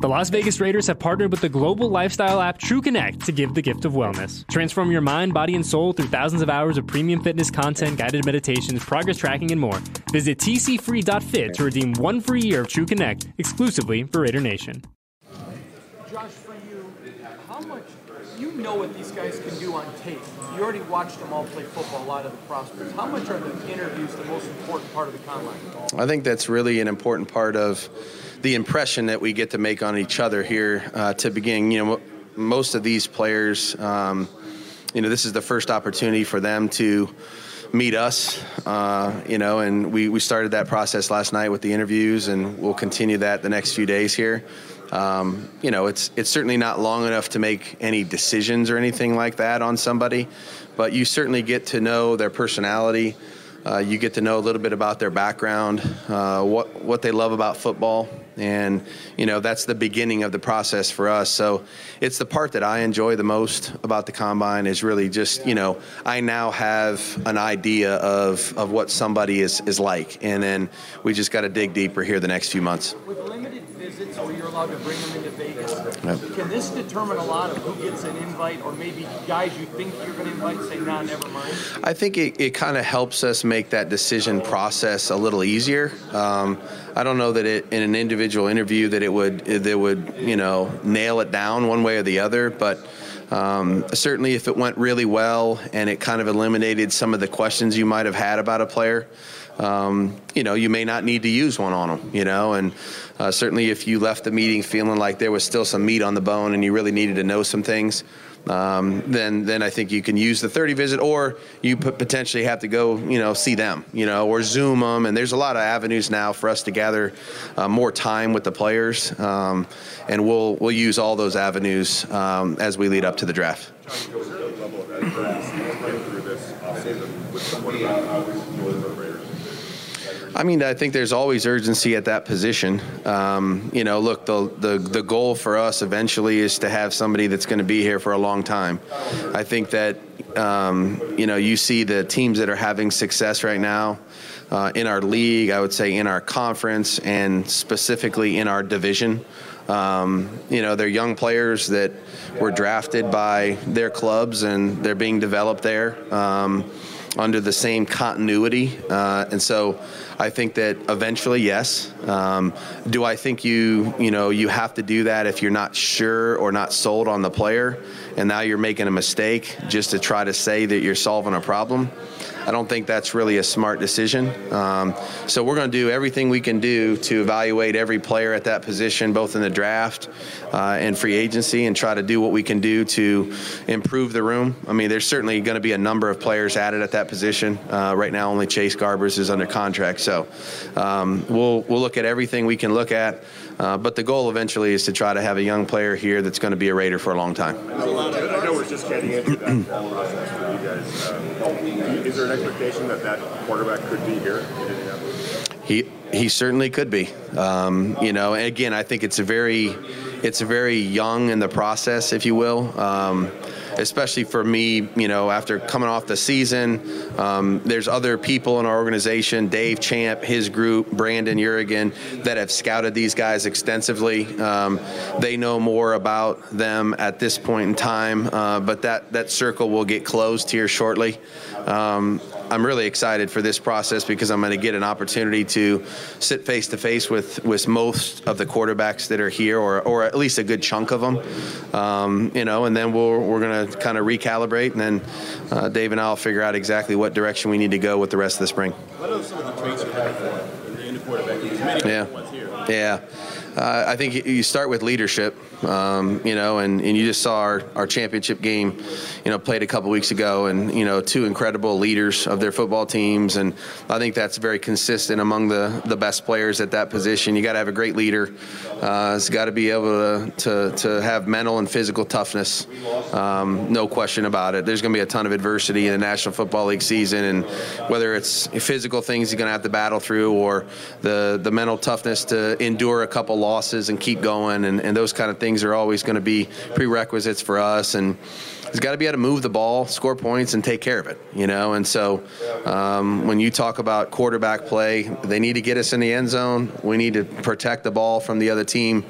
The Las Vegas Raiders have partnered with the global lifestyle app True Connect to give the gift of wellness. Transform your mind, body, and soul through thousands of hours of premium fitness content, guided meditations, progress tracking, and more. Visit tcfree.fit to redeem one free year of True Connect exclusively for Raider Nation. Josh, for you, how much you know what these guys can do on tape? You already watched them all play football. A lot of the prospects. How much are the interviews the most important part of the combine? I think that's really an important part of the impression that we get to make on each other here uh, to begin. You know, most of these players, um, you know, this is the first opportunity for them to meet us, uh, you know, and we, we started that process last night with the interviews, and we'll continue that the next few days here. Um, you know, it's it's certainly not long enough to make any decisions or anything like that on somebody, but you certainly get to know their personality. Uh, you get to know a little bit about their background, uh, what what they love about football, and you know that's the beginning of the process for us. So it's the part that I enjoy the most about the combine is really just you know I now have an idea of of what somebody is is like, and then we just got to dig deeper here the next few months. Limited visits, you're allowed to bring them into Vegas, yep. can this determine a lot of who gets an invite, or maybe guys you think you're going to invite say, "Nah, never mind"? I think it, it kind of helps us make that decision process a little easier. Um, I don't know that it in an individual interview that it would that would you know nail it down one way or the other, but. Um, certainly, if it went really well and it kind of eliminated some of the questions you might have had about a player, um, you know, you may not need to use one on them, you know, and uh, certainly if you left the meeting feeling like there was still some meat on the bone and you really needed to know some things, um, then then I think you can use the 30 visit, or you potentially have to go, you know, see them, you know, or Zoom them. And there's a lot of avenues now for us to gather uh, more time with the players, um, and we'll we'll use all those avenues um, as we lead up to the draft. I mean, I think there's always urgency at that position. Um, you know, look, the, the the goal for us eventually is to have somebody that's going to be here for a long time. I think that um, you know you see the teams that are having success right now. Uh, in our league, I would say in our conference and specifically in our division. Um, you know, they're young players that were drafted by their clubs and they're being developed there um, under the same continuity. Uh, and so I think that eventually, yes. Um, do I think you you know you have to do that if you're not sure or not sold on the player, and now you're making a mistake just to try to say that you're solving a problem? I don't think that's really a smart decision. Um, so we're going to do everything we can do to evaluate every player at that position, both in the draft uh, and free agency, and try to do what we can do to improve the room. I mean, there's certainly going to be a number of players added at that position. Uh, right now, only Chase Garbers is under contract, so um, we'll we'll look at everything we can look at. Uh, but the goal eventually is to try to have a young player here that's going to be a Raider for a long time. I know we're just getting into that process for you guys. Um, is there an expectation that that quarterback could be here in Indianapolis? He he certainly could be. Um, you know, again, I think it's a very it's a very young in the process, if you will. Um, especially for me, you know, after coming off the season. Um, there's other people in our organization, Dave Champ, his group, Brandon Yeargan, that have scouted these guys extensively. Um, they know more about them at this point in time, uh, but that, that circle will get closed here shortly. Um, I'm really excited for this process because I'm going to get an opportunity to sit face to face with with most of the quarterbacks that are here, or or at least a good chunk of them. Um, you know, and then we're we're going to kind of recalibrate, and then uh, Dave and I'll figure out exactly what direction we need to go with the rest of the spring. What are some of the traits you have in the quarterback? Yeah. Yeah. Uh, I think you start with leadership, um, you know, and, and you just saw our, our championship game, you know, played a couple weeks ago, and you know, two incredible leaders of their football teams, and I think that's very consistent among the the best players at that position. You got to have a great leader. Uh, it's got to be able to, to to have mental and physical toughness. Um, no question about it. There's going to be a ton of adversity in the National Football League season, and whether it's physical things you're going to have to battle through, or the the mental toughness to endure a couple losses and keep going, and, and those kind of things are always going to be prerequisites for us. And he's got to be able to move the ball, score points, and take care of it. You know, and so um, when you talk about quarterback play, they need to get us in the end zone. We need to protect the ball from the other team.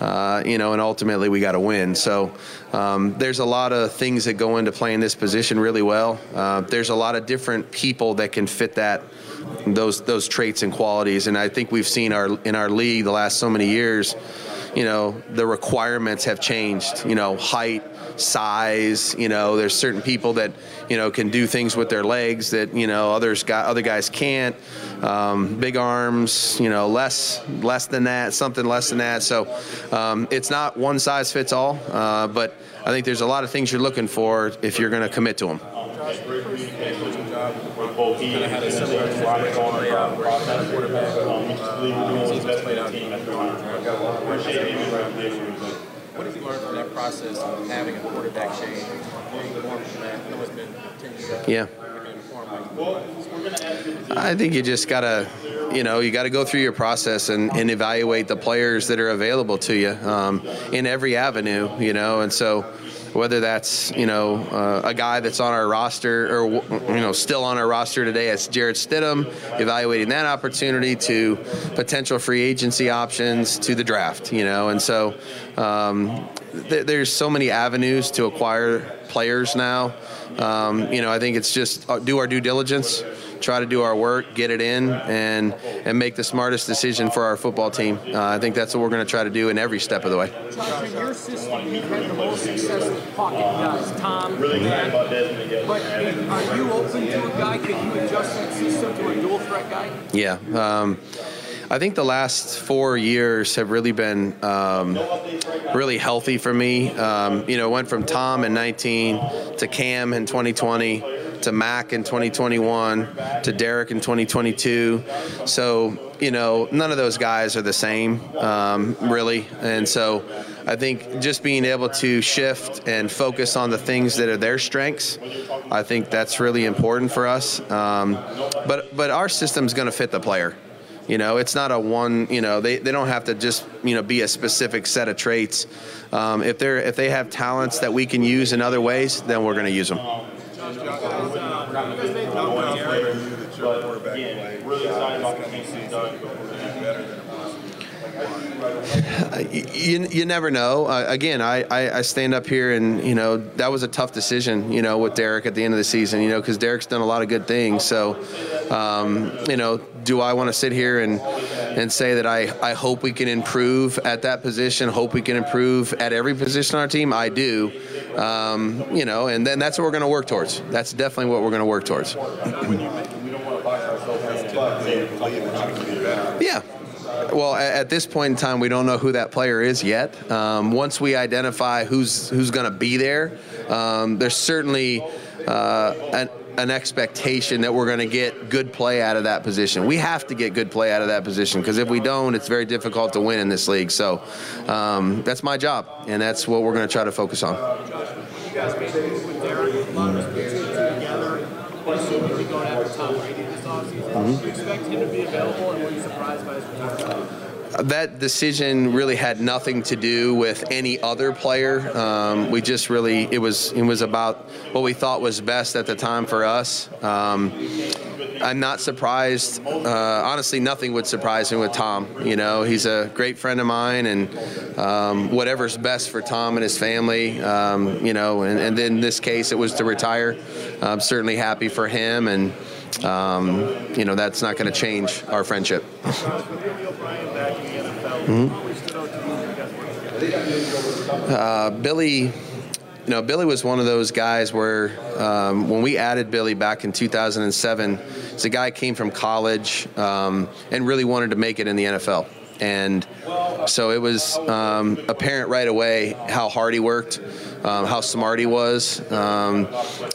Uh, you know, and ultimately we got to win. So um, there's a lot of things that go into playing this position really well. Uh, there's a lot of different people that can fit that those those traits and qualities, and I think we've seen our in our league the last so many years. You know, the requirements have changed. You know, height, size. You know, there's certain people that you know can do things with their legs that you know others got other guys can't. Um, big arms. You know, less less than that, something less than that. So um, it's not one size fits all. Uh, but I think there's a lot of things you're looking for if you're going to commit to them. Both he and had a similar layout where the quarterback seasons played out team at the time. What have you learned from that process of having a quarterback change? More from that, I know it's been 10 years. Yeah. I think you just gotta, you know, you got to go through your process and, and, evaluate the players that are available to you um, in every avenue, you know, and so whether that's you know uh, a guy that's on our roster or you know still on our roster today as Jarrett Stidham, evaluating that opportunity to potential free agency options to the draft, you know, and so um, th- there's so many avenues to acquire players now. Um, you know, I think it's just uh, do our due diligence try to do our work, get it in, and and make the smartest decision for our football team. Uh, I think that's what we're going to try to do in every step of the way. Josh, in your system, you've had the most success with pocket guys, Tom, Dan. But are you open to a guy? Can you adjust that system to a dual threat guy? Yeah. Um, I think the last four years have really been um, really healthy for me. Um, you know, went from Tom in 19 to Cam in 2020 to Mac in 2021 to Derek in 2022. So, you know, none of those guys are the same, um, really. And so I think just being able to shift and focus on the things that are their strengths, I think that's really important for us. Um, but, but our system's going to fit the player. You know, it's not a one. You know, they, they don't have to just you know be a specific set of traits. Um, if they're if they have talents that we can use in other ways, then we're going to use them. You, you never know. Uh, again, I, I, I, stand up here and, you know, that was a tough decision, you know, with Derek at the end of the season, you know, because Derek's done a lot of good things. So, um, you know, do I want to sit here and, and say that I, I hope we can improve at that position, hope we can improve at every position on our team? I do. Um, you know, and then that's what we're going to work towards. That's definitely what we're going to work towards. yeah. Well, at this point in time, we don't know who that player is yet. Um, once we identify who's who's going to be there, um, there's certainly uh, an, an expectation that we're going to get good play out of that position. We have to get good play out of that position because if we don't, it's very difficult to win in this league. So um, that's my job, and that's what we're going to try to focus on. You that decision really had nothing to do with any other player. Um, we just really it was it was about what we thought was best at the time for us. Um, I'm not surprised. Uh, honestly, nothing would surprise me with Tom. You know, he's a great friend of mine, and um, whatever's best for Tom and his family. Um, you know, and, and in this case, it was to retire. I'm certainly happy for him, and um, you know that's not going to change our friendship. Mm-hmm. Uh, Billy, you know, Billy was one of those guys where um, when we added Billy back in 2007, the guy came from college um, and really wanted to make it in the NFL. And so it was um, apparent right away how hard he worked, um, how smart he was, um,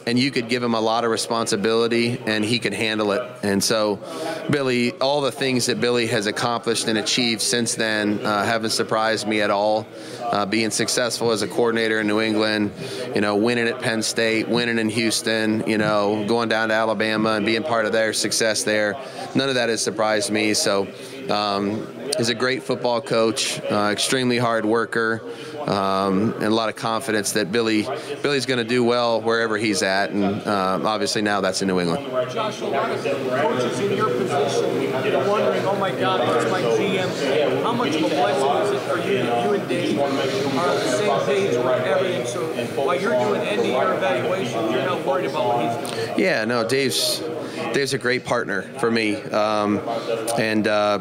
and you could give him a lot of responsibility and he could handle it. And so, Billy, all the things that Billy has accomplished and achieved since then uh, haven't surprised me at all. Uh, being successful as a coordinator in New England, you know, winning at Penn State, winning in Houston, you know, going down to Alabama and being part of their success there, none of that has surprised me. So, um, is a great football coach, uh, extremely hard worker, um, and a lot of confidence that Billy Billy's going to do well wherever he's at, and um, obviously now that's in New England. Josh, a lot of coaches in your position are wondering, oh my God, what's my GM? How much of a blessing is it for you that you and Dave are on the same page with everything? So while you're doing end of year evaluations, you're not worried about what he's doing. Yeah, no, Dave's Dave's a great partner for me, um, and. Uh,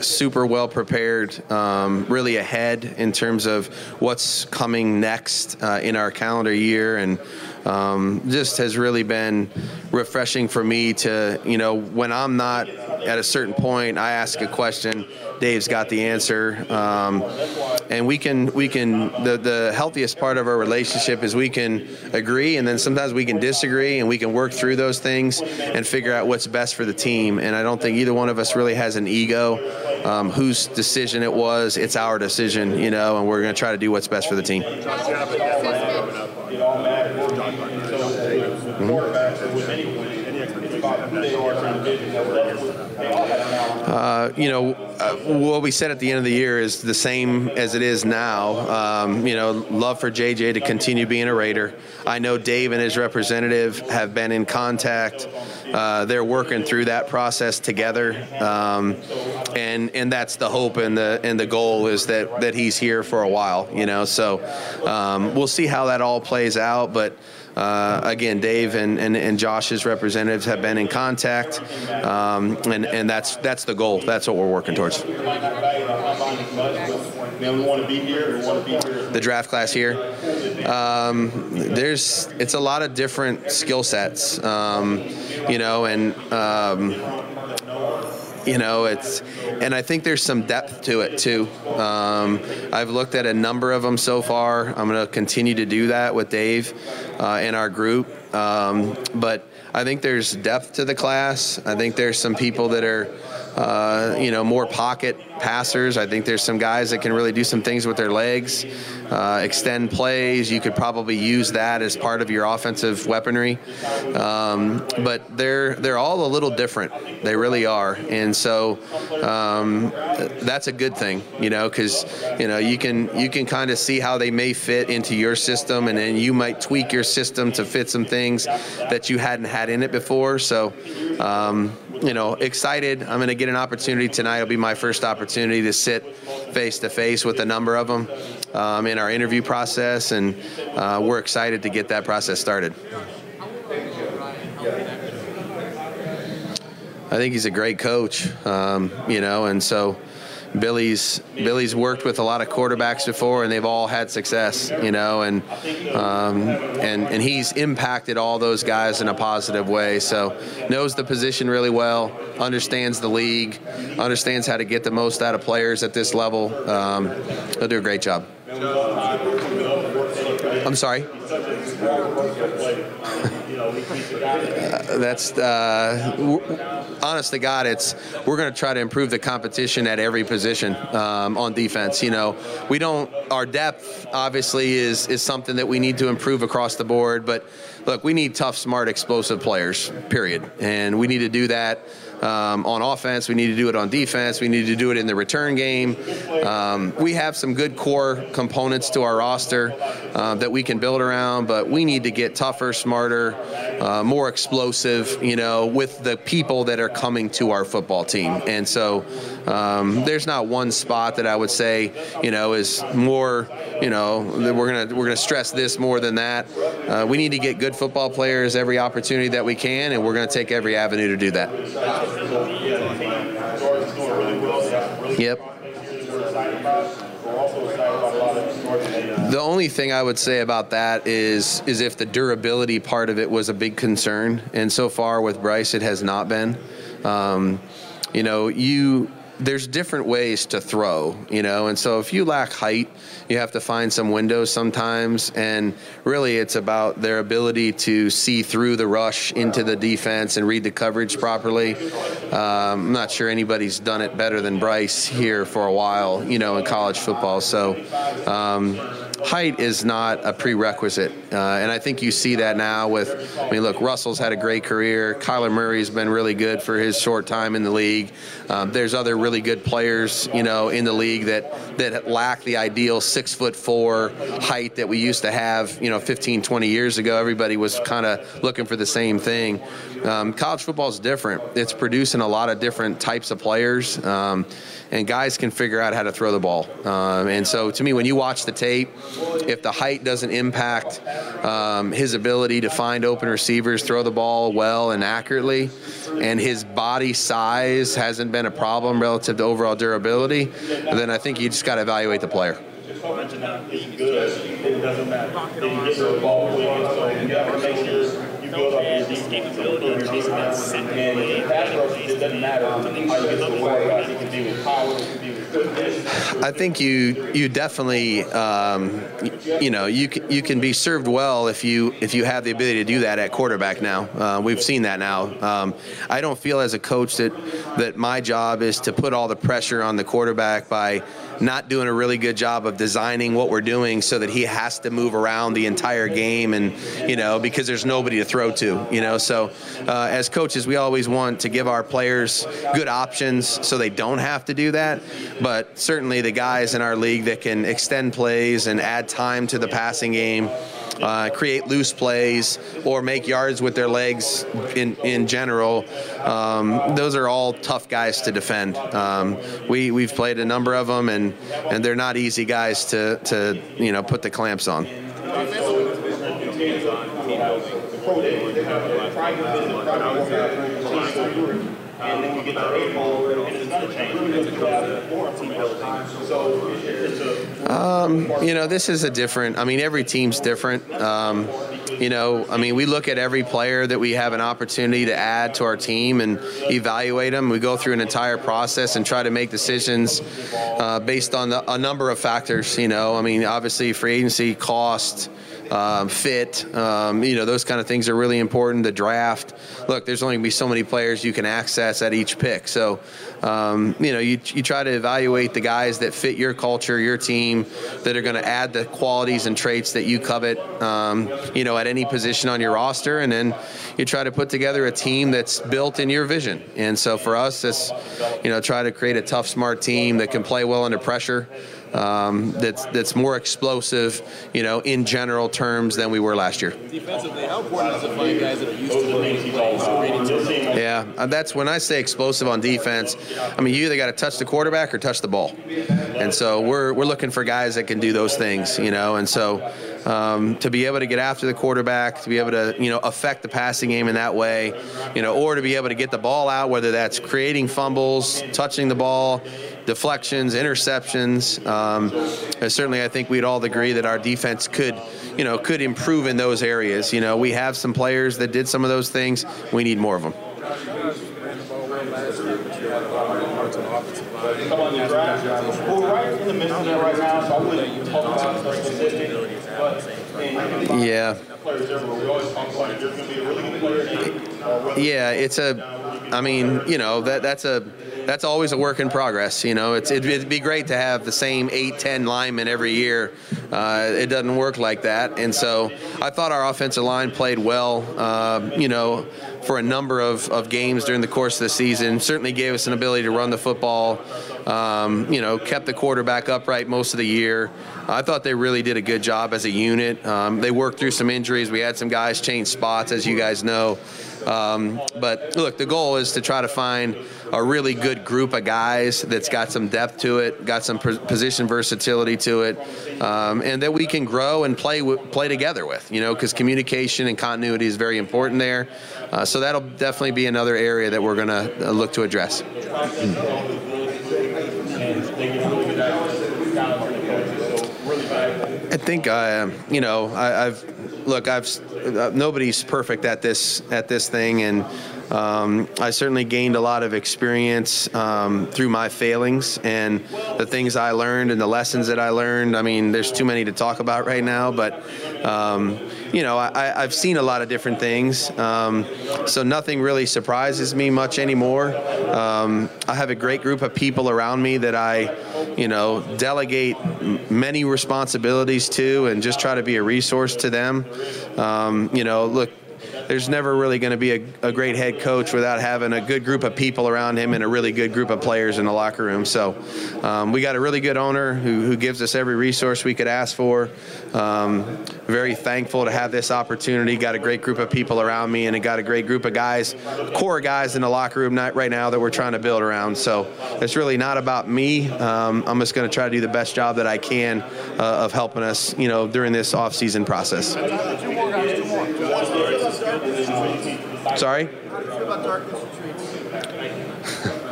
super well prepared, um, really ahead in terms of what's coming next uh, in our calendar year, and um, just has really been refreshing for me to, you know, when I'm not at a certain point, I ask a question. Dave's got the answer, um, and we can we can the the healthiest part of our relationship is we can agree, and then sometimes we can disagree, and we can work through those things and figure out what's best for the team. And I don't think either one of us really has an ego. Um, whose decision it was, it's our decision, you know, and we're going to try to do what's best for the team. Uh, you know, uh, what we said at the end of the year is the same as it is now. Um, you know, love for JJ to continue being a Raider. I know Dave and his representative have been in contact. Uh, they're working through that process together, um, and and that's the hope and the and the goal is that that he's here for a while. You know, so um, we'll see how that all plays out, but. Uh, again, Dave and, and, and, Josh's representatives have been in contact, um, and, and that's that's the goal. That's what we're working towards. The draft class here, um, there's it's a lot of different skill sets, um, you know, and um, you know it's and i think there's some depth to it too. Um, i've looked at a number of them so far. I'm going to continue to do that with dave uh, in our group. Um, but i think there's depth to the class. I think there's some people that are uh, you know, more pocket passers. I think there's some guys that can really do some things with their legs, uh, extend plays. You could probably use that as part of your offensive weaponry. Um, but they're they're all a little different. They really are, and so um, that's a good thing, you know, because you know you can you can kind of see how they may fit into your system, and then you might tweak your system to fit some things that you hadn't had in it before. So. Um, you know, excited. I'm going to get an opportunity tonight. It'll be my first opportunity to sit face to face with a number of them um, in our interview process, and uh, we're excited to get that process started. I think he's a great coach, um, you know, and so Billy's Billy's worked with a lot of quarterbacks before, and they've all had success, you know, and um, and and he's impacted all those guys in a positive way. So knows the position really well, understands the league, understands how to get the most out of players at this level. Um, he'll do a great job. I'm sorry. That's uh, honest to God, it's we're going to try to improve the competition at every position um, on defense. You know, we don't our depth obviously is is something that we need to improve across the board, but look, we need tough, smart, explosive players. Period, and we need to do that um, on offense. We need to do it on defense. We need to do it in the return game. Um, we have some good core components to our roster uh, that we can build around, but we need to get tougher, smarter, uh, more explosive, you know, with the people that are coming to our football team. And so um, there's not one spot that I would say, you know, is more, you know, we're gonna we're gonna stress this more than that. Uh, we need to get good football players every opportunity that we can, and we're gonna take every avenue to do that. Yep. The only thing I would say about that is is if the durability part of it was a big concern, and so far with Bryce it has not been. Um, you know, you there's different ways to throw, you know, and so if you lack height, you have to find some windows sometimes, and really it's about their ability to see through the rush into the defense and read the coverage properly. Um, I'm not sure anybody's done it better than Bryce here for a while, you know, in college football. So. Um, height is not a prerequisite. Uh, and I think you see that now with, I mean, look, Russell's had a great career. Kyler Murray's been really good for his short time in the league. Um, there's other really good players, you know, in the league that that lack the ideal six foot four height that we used to have, you know, 15, 20 years ago. Everybody was kind of looking for the same thing. Um, college football is different. It's producing a lot of different types of players. Um, and guys can figure out how to throw the ball. Um, and so, to me, when you watch the tape, if the height doesn't impact um, his ability to find open receivers, throw the ball well and accurately, and his body size hasn't been a problem relative to overall durability, then I think you just got to evaluate the player. I think you you definitely um, you know you you can be served well if you if you have the ability to do that at quarterback now. Uh, we've seen that now. Um, I don't feel as a coach that that my job is to put all the pressure on the quarterback by not doing a really good job of designing what we're doing so that he has to move around the entire game and you know because there's nobody to throw to you know? So uh, as coaches we always want to give our players good options so they don't have to do that. But certainly the guys in our league that can extend plays and add time to the passing game uh, create loose plays or make yards with their legs in, in general. Um, those are all tough guys to defend. Um, we, we've played a number of them, and, and they're not easy guys to, to you know, put the clamps on. And then we get to April, and it's to change. It's. So it's a Um, you know, this is a different. I mean, every team's different. Um, you know, I mean, we look at every player that we have an opportunity to add to our team and evaluate them. We go through an entire process and try to make decisions uh, based on the, a number of factors. You know, I mean, obviously, free agency cost. Um, fit, um, you know, those kind of things are really important. The draft. Look, there's only going to be so many players you can access at each pick. So, um, you know, you, you try to evaluate the guys that fit your culture, your team, that are going to add the qualities and traits that you covet, um, you know, at any position on your roster. And then you try to put together a team that's built in your vision. And so for us, it's, you know, try to create a tough, smart team that can play well under pressure. Um, that's that's more explosive, you know, in general terms than we were last year. Defensively, how important is it find guys that are used to the plays. Yeah, uh, that's when I say explosive on defense. I mean, you either got to touch the quarterback or touch the ball, and so we're we're looking for guys that can do those things, you know. And so um, to be able to get after the quarterback, to be able to you know affect the passing game in that way, you know, or to be able to get the ball out, whether that's creating fumbles, touching the ball, deflections, interceptions. Um, certainly, I think we'd all agree that our defense could, you know, could improve in those areas. You know, we have some players that did some of those things. We need more of them. Come on, you in the midst of that right now, so I wouldn't talk about the specific, but Yeah. players everywhere, we always talk about if there's going to be a really good player here, uh, or whether Yeah, it's a. Uh, I mean, you know that that's a that's always a work in progress. You know, it's it'd, it'd be great to have the same eight, ten linemen every year. Uh, it doesn't work like that, and so I thought our offensive line played well. Uh, you know, for a number of, of games during the course of the season. Certainly gave us an ability to run the football. Um, you know, kept the quarterback upright most of the year. I thought they really did a good job as a unit. Um, they worked through some injuries. We had some guys change spots, as you guys know. Um, but look, the goal is to try to find a really good group of guys that's got some depth to it, got some position versatility to it, um, and that we can grow and play play together with. You know, because communication and continuity is very important there. Uh, so that'll definitely be another area that we're going to uh, look to address. I think uh, you know I, I've look I've uh, nobody's perfect at this at this thing and um, I certainly gained a lot of experience um, through my failings and the things I learned and the lessons that I learned. I mean, there's too many to talk about right now, but um, you know, I, I've seen a lot of different things, um, so nothing really surprises me much anymore. Um, I have a great group of people around me that I, you know, delegate many responsibilities to, and just try to be a resource to them. Um, you know, look there's never really going to be a, a, great head coach without having a good group of people around him and a really good group of players in the locker room. So um, we got a really good owner who, who, gives us every resource we could ask for. Um, very thankful to have this opportunity. Got a great group of people around me, and got a great group of guys, core guys in the locker room right now that we're trying to build around. So it's really not about me. Um, I'm just going to try to do the best job that I can uh, of helping us, you know, during this off-season process. Sorry?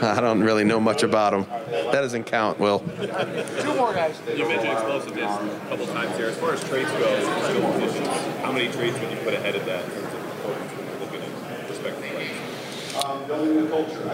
I don't really know much about them. That doesn't count, Will. Two more guys. You mentioned explosiveness a couple times here. As far as traits go, how many traits would you put ahead of that in terms of looking at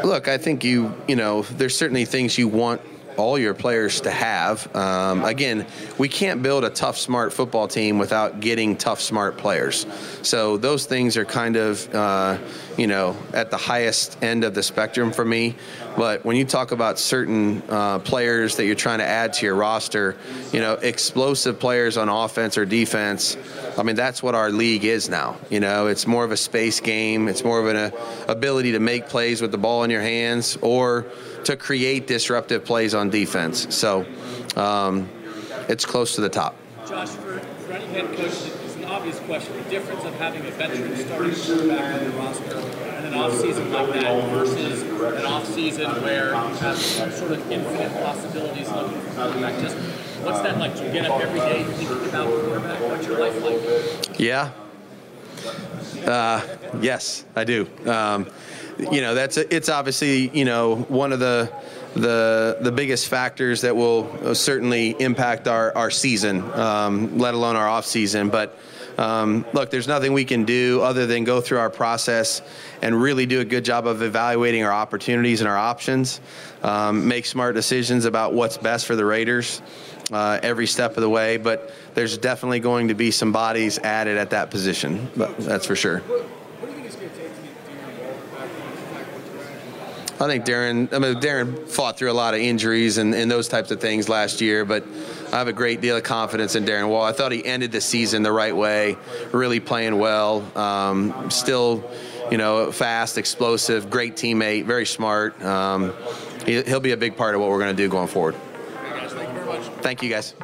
Look, I think you, you know, there's certainly things you want all your players to have. Um, again, we can't build a tough, smart football team without getting tough, smart players. So those things are kind of, uh, you know, at the highest end of the spectrum for me. But when you talk about certain uh, players that you're trying to add to your roster, you know, explosive players on offense or defense, I mean, that's what our league is now. You know, it's more of a space game. It's more of an uh, ability to make plays with the ball in your hands or to create disruptive plays on defense. So um, it's close to the top. Josh, for, for any head coach, it's an obvious question. The difference of having a veteran starting quarterback on your roster and an offseason like that versus an offseason where you have sort of infinite possibilities looking for quarterback. Just what's that like? Do you get up every day thinking about quarterback? What's your life like? Yeah. Uh, yes, I do. Um, you know, that's a, it's obviously you know one of the the the biggest factors that will certainly impact our our season, um, let alone our off season. But um, look, there's nothing we can do other than go through our process and really do a good job of evaluating our opportunities and our options, um, make smart decisions about what's best for the Raiders. Uh, every step of the way, but there's definitely going to be some bodies added at that position. But that's for sure. I think Darren. I mean, Darren fought through a lot of injuries and, and those types of things last year, but I have a great deal of confidence in Darren Waller. I thought he ended the season the right way, really playing well. Um, still, you know, fast, explosive, great teammate, very smart. Um, he, will be a big part of what we're going to do going forward. Thank you, guys.